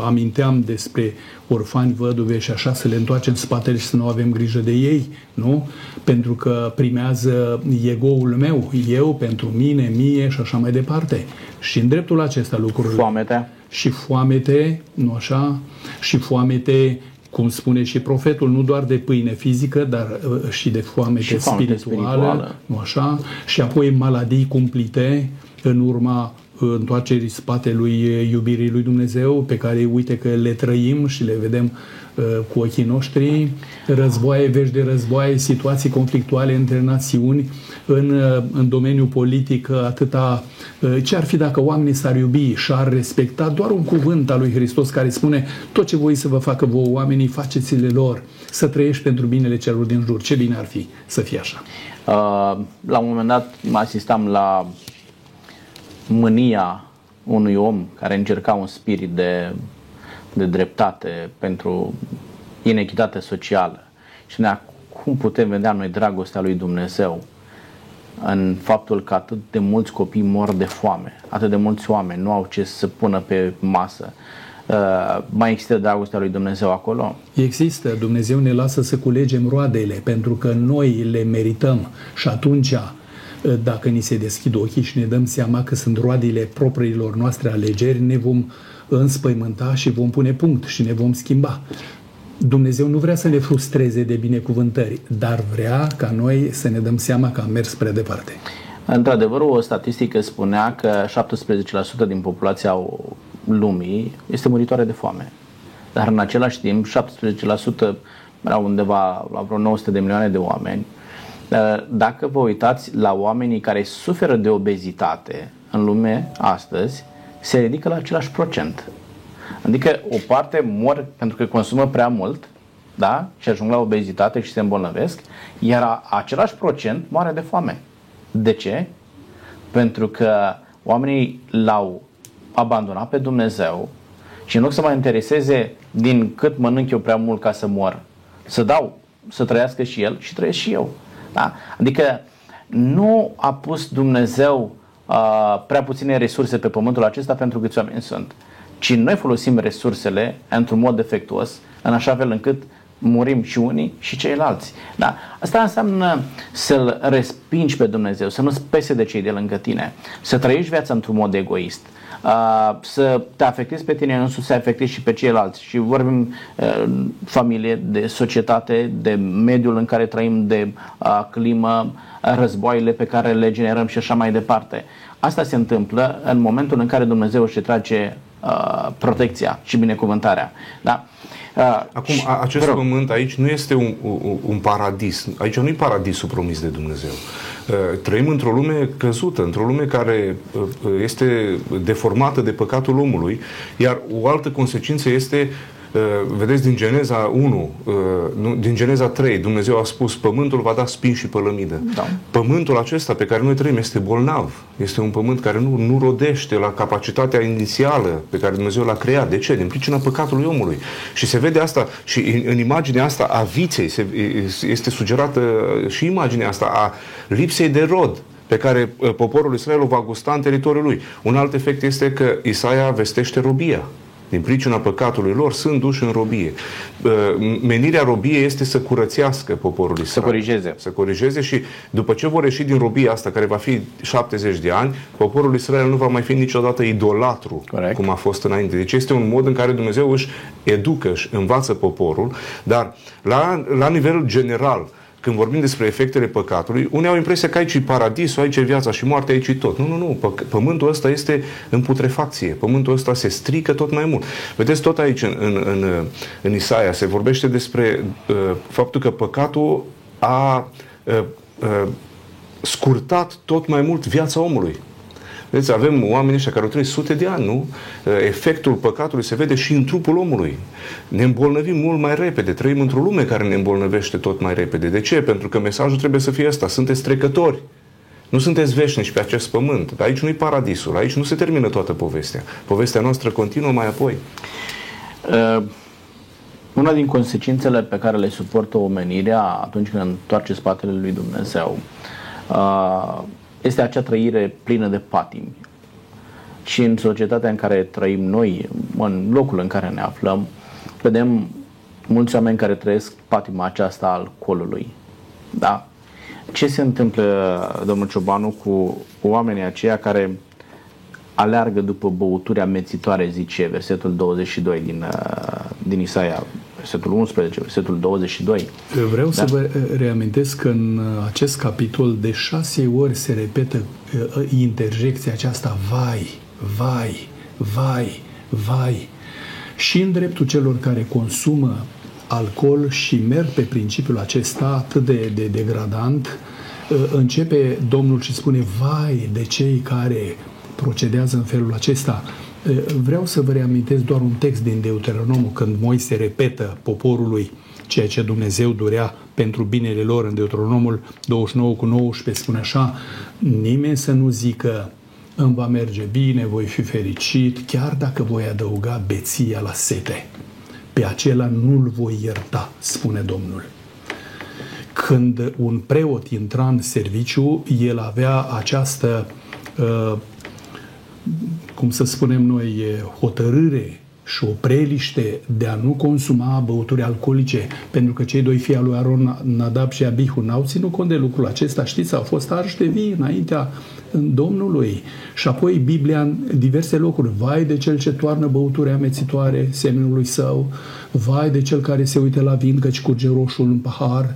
B: aminteam despre orfani, văduve și așa, să le întoarcem spatele și să nu avem grijă de ei, nu? Pentru că primează egoul meu, eu, pentru mine, mie și așa mai departe. Și în dreptul acesta lucrurile...
A: Foamete.
B: Și foamete, nu așa? Și foamete cum spune și profetul, nu doar de pâine fizică, dar uh, și de foamete, și foamete spirituală, spirituală, nu așa? Și apoi maladii cumplite în urma întoarcerii spatelui iubirii lui Dumnezeu, pe care uite că le trăim și le vedem uh, cu ochii noștri, războaie, vești de războaie, situații conflictuale între națiuni, în, uh, în domeniul politic uh, atâta... Ce ar fi dacă oamenii s-ar iubi și ar respecta doar un cuvânt al lui Hristos care spune tot ce voi să vă facă vouă oamenii, faceți-le lor, să trăiești pentru binele celor din jur. Ce bine ar fi să fie așa.
A: Uh, la un moment dat asistam la mânia unui om care încerca un spirit de, de dreptate pentru inechitate socială și ne cum putem vedea noi dragostea lui Dumnezeu în faptul că atât de mulți copii mor de foame, atât de mulți oameni nu au ce să pună pe masă. Uh, mai există dragostea lui Dumnezeu acolo?
B: Există. Dumnezeu ne lasă să culegem roadele pentru că noi le merităm și atunci dacă ni se deschid ochii și ne dăm seama că sunt roadele propriilor noastre alegeri, ne vom înspăimânta și vom pune punct și ne vom schimba. Dumnezeu nu vrea să ne frustreze de binecuvântări, dar vrea ca noi să ne dăm seama că am mers prea departe.
A: Într-adevăr, o statistică spunea că 17% din populația lumii este muritoare de foame. Dar în același timp, 17% erau undeva la vreo 900 de milioane de oameni, dacă vă uitați la oamenii care suferă de obezitate în lume astăzi, se ridică la același procent. Adică o parte mor pentru că consumă prea mult, da? Și ajung la obezitate și se îmbolnăvesc, iar același procent moare de foame. De ce? Pentru că oamenii l-au abandonat pe Dumnezeu Și în loc să mă intereseze din cât mănânc eu prea mult ca să mor, să dau, să trăiască și el și trăiesc și eu. Da? Adică nu a pus Dumnezeu uh, prea puține resurse pe pământul acesta pentru câți oameni sunt, ci noi folosim resursele într-un mod defectuos, în așa fel încât murim și unii și ceilalți. Da? Asta înseamnă să-L respingi pe Dumnezeu, să nu-ți pese de cei de lângă tine, să trăiești viața într-un mod egoist, uh, să te afectezi pe tine însuți, să afectezi și pe ceilalți. Și vorbim uh, familie, de societate, de mediul în care trăim, de uh, climă, războaiele pe care le generăm și așa mai departe. Asta se întâmplă în momentul în care Dumnezeu își trage uh, protecția și binecuvântarea. Da?
C: Uh, Acum, și, acest vreau. pământ aici nu este un, un, un paradis. Aici nu e paradisul promis de Dumnezeu. Uh, trăim într-o lume căzută, într-o lume care uh, este deformată de păcatul omului, iar o altă consecință este Uh, vedeți, din Geneza 1, uh, din Geneza 3, Dumnezeu a spus, pământul va da spin și pălămidă. Da. Pământul acesta pe care noi trăim este bolnav. Este un pământ care nu, nu rodește la capacitatea inițială pe care Dumnezeu l-a creat. De ce? Din pricina păcatului omului. Și se vede asta și în, în imaginea asta a viței se, este sugerată și imaginea asta a lipsei de rod pe care uh, poporul Israel o va gusta în teritoriul lui. Un alt efect este că Isaia vestește robia din pricina păcatului lor, sunt duși în robie. Menirea robiei este să curățească poporul Israel.
A: Să corigeze.
C: Să corigeze și după ce vor ieși din robia asta, care va fi 70 de ani, poporul Israel nu va mai fi niciodată idolatru, Correct. cum a fost înainte. Deci este un mod în care Dumnezeu își educă, își învață poporul, dar la, la nivel general, când vorbim despre efectele păcatului, unii au impresia că aici e paradisul, aici e viața și moartea, aici e tot. Nu, nu, nu. Pământul ăsta este în putrefacție. Pământul ăsta se strică tot mai mult. Vedeți, tot aici în, în, în, în Isaia se vorbește despre uh, faptul că păcatul a uh, uh, scurtat tot mai mult viața omului. Vedeți, avem oameni ăștia care au trăit sute de ani, nu? Efectul păcatului se vede și în trupul omului. Ne îmbolnăvim mult mai repede, trăim într-o lume care ne îmbolnăvește tot mai repede. De ce? Pentru că mesajul trebuie să fie ăsta. Sunteți trecători. Nu sunteți veșnici pe acest pământ. Aici nu-i paradisul. Aici nu se termină toată povestea. Povestea noastră continuă mai apoi.
A: Uh, una din consecințele pe care le suportă omenirea atunci când întoarce spatele lui Dumnezeu uh, este acea trăire plină de patimi. Și în societatea în care trăim noi, în locul în care ne aflăm, vedem mulți oameni care trăiesc patima aceasta al colului. Da? Ce se întâmplă, domnul Ciobanu, cu oamenii aceia care aleargă după băuturi amețitoare, zice versetul 22 din, uh, din Isaia versetul 11, versetul 22.
B: Vreau da? să vă reamintesc că în acest capitol de șase ori se repetă uh, interjecția aceasta vai, vai, vai, vai. Și în dreptul celor care consumă alcool și merg pe principiul acesta atât de, de degradant, uh, începe Domnul și spune vai de cei care procedează în felul acesta. Vreau să vă reamintesc doar un text din Deuteronomul când Moise repetă poporului ceea ce Dumnezeu durea pentru binele lor în Deuteronomul 29 cu 19 spune așa nimeni să nu zică îmi va merge bine, voi fi fericit, chiar dacă voi adăuga beția la sete. Pe acela nu-l voi ierta, spune Domnul. Când un preot intra în serviciu, el avea această uh, cum să spunem noi, hotărâre și o preliște de a nu consuma băuturi alcoolice, pentru că cei doi fii al lui Aron, Nadab și Abihu, n-au ținut cont de lucrul acesta, știți, au fost arși de vii înaintea Domnului. Și apoi Biblia în diverse locuri, vai de cel ce toarnă băuturi amețitoare semenului său, vai de cel care se uită la vin căci curge roșul în pahar,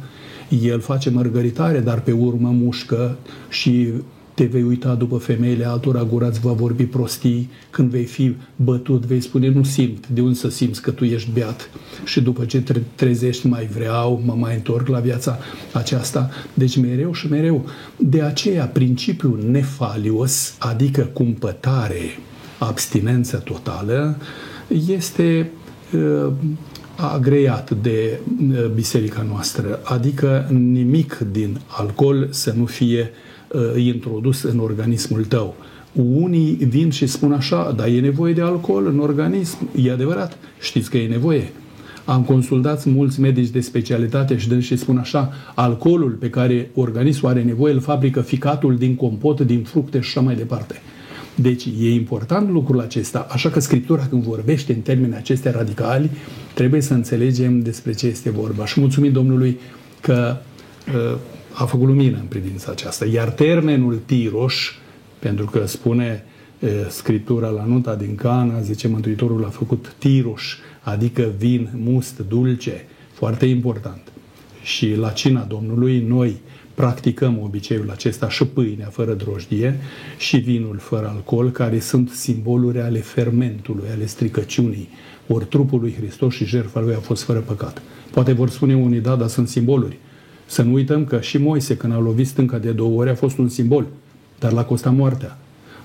B: el face mărgăritare, dar pe urmă mușcă și te vei uita după femeile altora, gura îți va vorbi prostii, când vei fi bătut, vei spune, nu simt, de unde să simți că tu ești beat? Și după ce te trezești, mai vreau, mă mai întorc la viața aceasta. Deci mereu și mereu. De aceea, principiul nefalios, adică cumpătare, abstinență totală, este uh, agreat de uh, biserica noastră, adică nimic din alcool să nu fie uh, introdus în organismul tău. unii vin și spun așa, dar e nevoie de alcool în organism. E adevărat, știți că e nevoie. Am consultat mulți medici de specialitate și și spun așa, alcoolul pe care organismul are nevoie îl fabrică ficatul din compot, din fructe și așa mai departe. Deci e important lucrul acesta, așa că Scriptura când vorbește în termeni acestea radicali, trebuie să înțelegem despre ce este vorba. Și mulțumim Domnului că uh, a făcut lumină în privința aceasta. Iar termenul tiroș, pentru că spune uh, Scriptura la nota din Cana, zice Mântuitorul a făcut tiroș, adică vin must, dulce, foarte important. Și la cina Domnului noi practicăm obiceiul acesta și pâinea fără drojdie și vinul fără alcool, care sunt simboluri ale fermentului, ale stricăciunii. Ori trupul lui Hristos și jertfa lui a fost fără păcat. Poate vor spune unii, da, dar sunt simboluri. Să nu uităm că și Moise, când a lovit stânca de două ori, a fost un simbol, dar l-a costat moartea.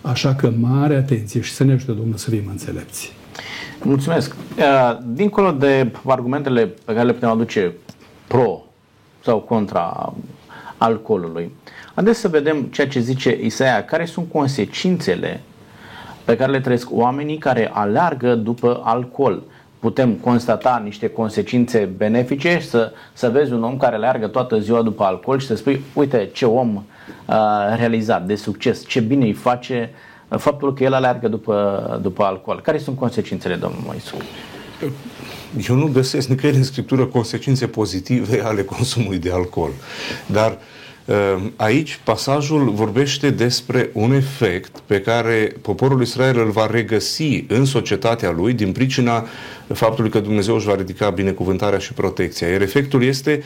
B: Așa că mare atenție și să ne ajute Domnul să fim înțelepți.
A: Mulțumesc. Uh, dincolo de argumentele pe care le putem aduce pro sau contra alcoolului, haideți să vedem ceea ce zice Isaia, care sunt consecințele pe care le trăiesc oamenii care aleargă după alcool. Putem constata niște consecințe benefice, să, să vezi un om care leargă toată ziua după alcool și să spui, uite ce om uh, realizat de succes, ce bine îi face uh, faptul că el aleargă după, după alcool. Care sunt consecințele, domnul Moisu?
C: Eu nu găsesc nicăieri în Scriptură consecințe pozitive ale consumului de alcool. Dar uh, Ehm, aici pasajul vorbește despre un efect pe care poporul Israel îl va regăsi în societatea lui din pricina faptului că Dumnezeu își va ridica binecuvântarea și protecția. Iar efectul este,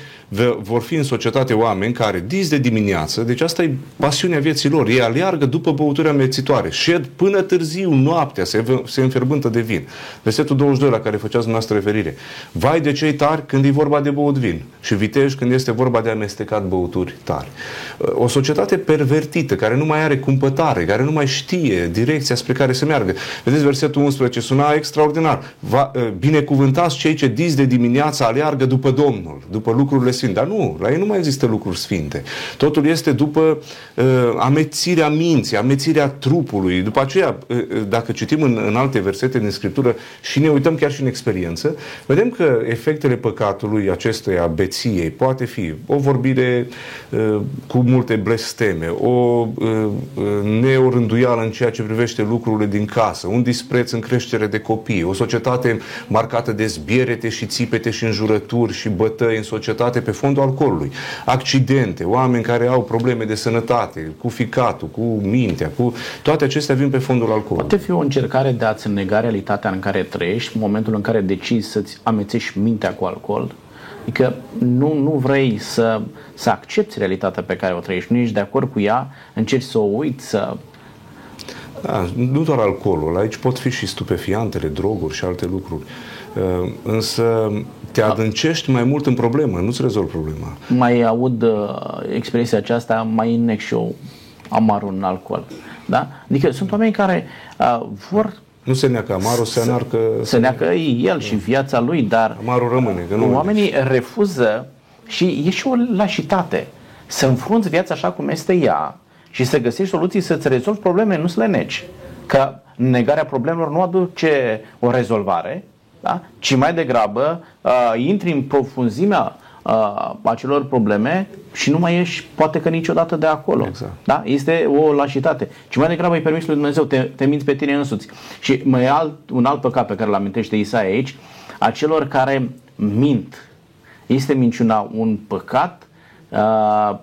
C: vor fi în societate oameni care, dis de dimineață, deci asta e pasiunea vieții lor, ei aleargă după băuturi amețitoare, șed până târziu, noaptea, se, se înferbântă de vin. Versetul 22 la care făceați dumneavoastră referire. Vai de cei tari când e vorba de băut vin și viteji când este vorba de amestecat băuturi tari. O societate pervertită, care nu mai are cumpătare, care nu mai știe direcția spre care să meargă. Vedeți versetul 11, suna extraordinar. Va, binecuvântați cei ce dis de dimineață aleargă după Domnul, după lucrurile sfinte. Dar nu, la ei nu mai există lucruri sfinte. Totul este după uh, amețirea minții, amețirea trupului. După aceea, uh, uh, dacă citim în, în alte versete din Scriptură și ne uităm chiar și în experiență, vedem că efectele păcatului acestei beției poate fi o vorbire uh, cu multe blesteme, o uh, uh, neorânduială în ceea ce privește lucrurile din casă, un dispreț în creștere de copii, o societate marcată de zbierete și țipete și înjurături și bătăi în societate pe fondul alcoolului. Accidente, oameni care au probleme de sănătate, cu ficatul, cu mintea, cu... toate acestea vin pe fondul alcoolului.
A: Poate fi o încercare de a-ți nega realitatea în care trăiești, în momentul în care decizi să-ți amețești mintea cu alcool? Adică nu, nu vrei să, să accepti realitatea pe care o trăiești, nu ești de acord cu ea, încerci să o uiți, să
C: da, nu doar alcoolul, aici pot fi și stupefiantele, droguri și alte lucruri. Uh, însă te adâncești mai mult în problemă, nu-ți rezolvi problema.
A: Mai aud uh, expresia aceasta, mai înnec și eu amarul în alcool. Da? Adică sunt oameni care uh, vor
C: nu se neacă amarul, se înarcă...
A: Se neacă el și viața lui, dar...
C: Amarul rămâne. Că nu
A: oamenii refuză și e și o lașitate. Să înfrunți viața așa cum este ea, și să găsești soluții să-ți rezolvi probleme, nu să le negi. Că negarea problemelor nu aduce o rezolvare, da? ci mai degrabă uh, intri în profunzimea uh, acelor probleme și nu mai ieși poate că niciodată de acolo. Exact. Da? Este o lașitate. Ci mai degrabă îi permis lui Dumnezeu, te, te minți pe tine însuți. Și mai e alt, un alt păcat pe care îl amintește Isaia aici, a celor care mint. Este minciuna un păcat uh,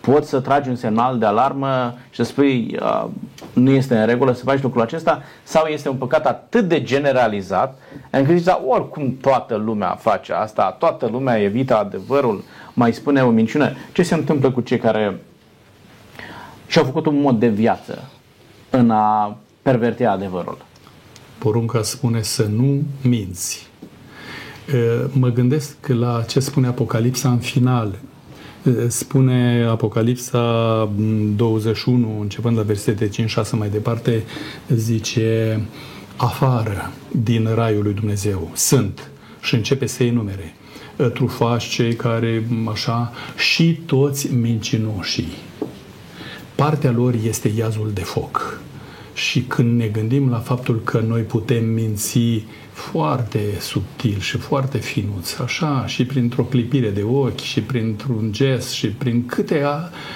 A: poți să tragi un semnal de alarmă și să spui uh, nu este în regulă să faci lucrul acesta sau este un păcat atât de generalizat încât zici, da, oricum toată lumea face asta, toată lumea evită adevărul, mai spune o minciună. Ce se întâmplă cu cei care și-au făcut un mod de viață în a perverti adevărul?
B: Porunca spune să nu minți. Mă gândesc la ce spune Apocalipsa în final, Spune Apocalipsa 21, începând la versete 5-6 mai departe, zice afară din raiul lui Dumnezeu sunt și începe să iei numere trufași, cei care așa și toți mincinoșii. Partea lor este iazul de foc. Și când ne gândim la faptul că noi putem minți foarte subtil și foarte finuț, așa, și printr-o clipire de ochi, și printr-un gest, și prin câte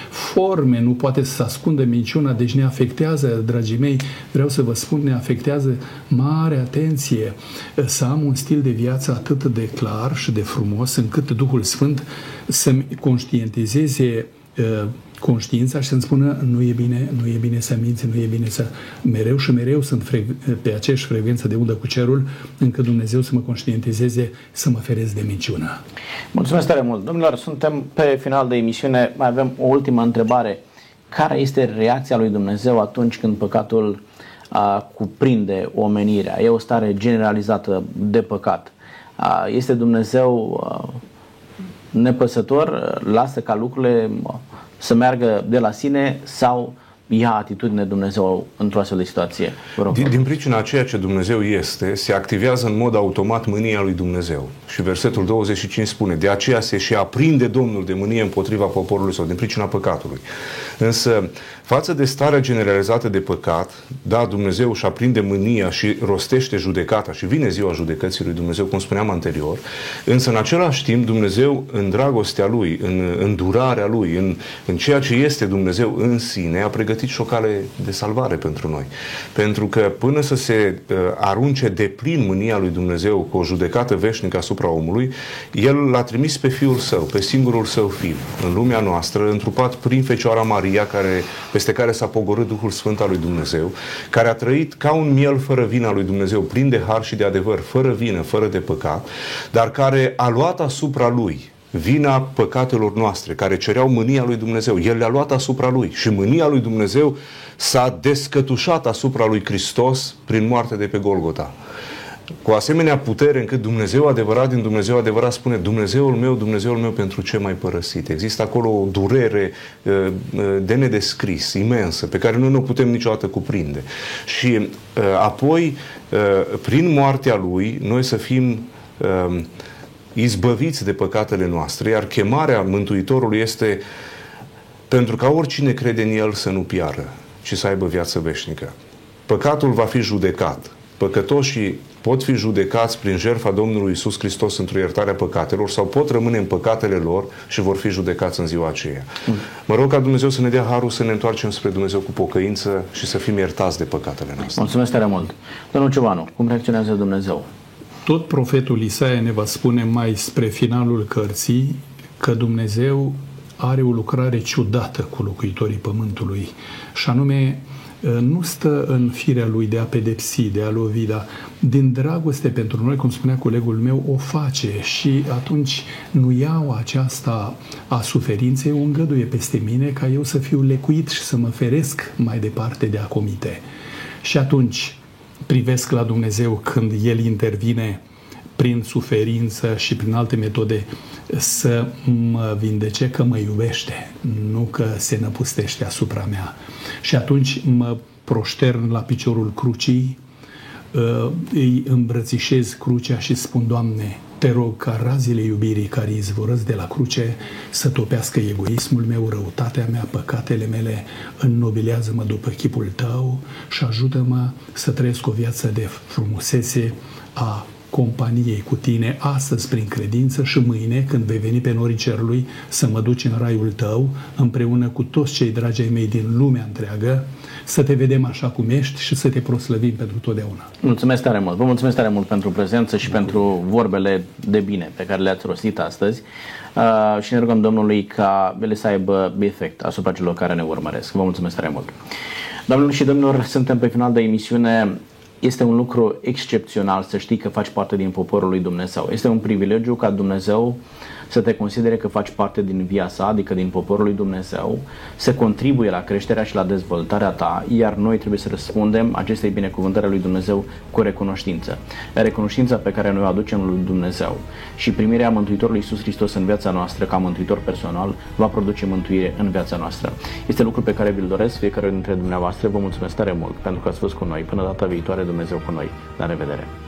B: forme nu poate să se ascundă minciuna, deci ne afectează, dragii mei, vreau să vă spun, ne afectează mare atenție să am un stil de viață atât de clar și de frumos, încât Duhul Sfânt să-mi conștientizeze uh, conștiința și să-mi spună nu e bine, nu e bine să minți, nu e bine să... Mereu și mereu sunt pe aceeași frecvență de undă cu cerul, încât Dumnezeu să mă conștientizeze să mă ferez de minciună.
A: Mulțumesc tare mult. Domnilor, suntem pe final de emisiune. Mai avem o ultimă întrebare. Care este reacția lui Dumnezeu atunci când păcatul a, cuprinde omenirea? E o stare generalizată de păcat. A, este Dumnezeu a, nepăsător? Lasă ca lucrurile să meargă de la sine sau ia atitudine Dumnezeu într-o astfel de situație?
C: Din, din pricina ceea ce Dumnezeu este, se activează în mod automat mânia lui Dumnezeu. Și versetul 25 spune, de aceea se și aprinde Domnul de mânie împotriva poporului sau din pricina păcatului. Însă, față de starea generalizată de păcat, da, Dumnezeu își aprinde mânia și rostește judecata și vine ziua judecății lui Dumnezeu, cum spuneam anterior, însă în același timp Dumnezeu, în dragostea Lui, în îndurarea Lui, în, în ceea ce este Dumnezeu în sine, a pregătit și o cale de salvare pentru noi. Pentru că până să se uh, arunce de plin mânia lui Dumnezeu cu o judecată veșnică asupra omului, El l-a trimis pe Fiul Său, pe singurul Său Fiu, în lumea noastră, întrupat prin Fecioara Maria, care, peste care s-a pogorât Duhul Sfânt al lui Dumnezeu, care a trăit ca un miel fără vină al lui Dumnezeu, plin de har și de adevăr, fără vină, fără de păcat, dar care a luat asupra Lui vina păcatelor noastre, care cereau mânia lui Dumnezeu. El le-a luat asupra lui și mânia lui Dumnezeu s-a descătușat asupra lui Hristos prin moartea de pe Golgota. Cu asemenea putere încât Dumnezeu adevărat din Dumnezeu adevărat spune Dumnezeul meu, Dumnezeul meu pentru ce mai părăsit. Există acolo o durere uh, uh, de nedescris, imensă, pe care noi nu o putem niciodată cuprinde. Și uh, apoi, prin moartea Lui, noi să fim izbăviți de păcatele noastre, iar chemarea Mântuitorului este pentru ca oricine crede în El să nu piară, ci să aibă viață veșnică. Păcatul va fi judecat. Păcătoșii pot fi judecați prin jertfa Domnului Isus Hristos într-o iertare a păcatelor sau pot rămâne în păcatele lor și vor fi judecați în ziua aceea. Mm. Mă rog ca Dumnezeu să ne dea harul să ne întoarcem spre Dumnezeu cu pocăință și să fim iertați de păcatele noastre.
A: Mulțumesc tare mult. Domnul Ciobanu, cum reacționează Dumnezeu?
B: Tot profetul Isaia ne va spune mai spre finalul cărții că Dumnezeu are o lucrare ciudată cu locuitorii pământului și anume nu stă în firea lui de a pedepsi, de a lovi, dar din dragoste pentru noi, cum spunea colegul meu, o face și atunci nu iau aceasta a suferinței, o îngăduie peste mine ca eu să fiu lecuit și să mă feresc mai departe de a comite. Și atunci, privesc la Dumnezeu când El intervine prin suferință și prin alte metode să mă vindece că mă iubește, nu că se năpustește asupra mea. Și atunci mă proștern la piciorul crucii, uh, îi îmbrățișez crucea și spun, Doamne, te rog ca razile iubirii care izvorăsc de la cruce să topească egoismul meu, răutatea mea, păcatele mele, înnobilează-mă după chipul tău și ajută-mă să trăiesc o viață de frumusețe a companiei cu tine astăzi prin credință și mâine când vei veni pe norii cerului să mă duci în raiul tău împreună cu toți cei dragi ai mei din lumea întreagă să te vedem așa cum ești și să te proslăvim pentru totdeauna.
A: Mulțumesc tare mult! Vă mulțumesc tare mult pentru prezență și pentru vorbele de bine pe care le-ați rostit astăzi uh, și ne rugăm Domnului ca ele să aibă efect asupra celor care ne urmăresc. Vă mulțumesc tare mult! Doamnelor și domnilor, suntem pe final de emisiune este un lucru excepțional să știi că faci parte din poporul lui Dumnezeu. Este un privilegiu ca Dumnezeu să te considere că faci parte din via sa, adică din poporul lui Dumnezeu, să contribuie la creșterea și la dezvoltarea ta, iar noi trebuie să răspundem acestei binecuvântări lui Dumnezeu cu recunoștință. Recunoștința pe care noi o aducem lui Dumnezeu și primirea Mântuitorului Iisus Hristos în viața noastră ca mântuitor personal va produce mântuire în viața noastră. Este lucru pe care vi-l doresc fiecare dintre dumneavoastră. Vă mulțumesc tare mult pentru că ați fost cu noi. Până data viitoare, Dumnezeu cu noi. La revedere!